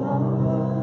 忘了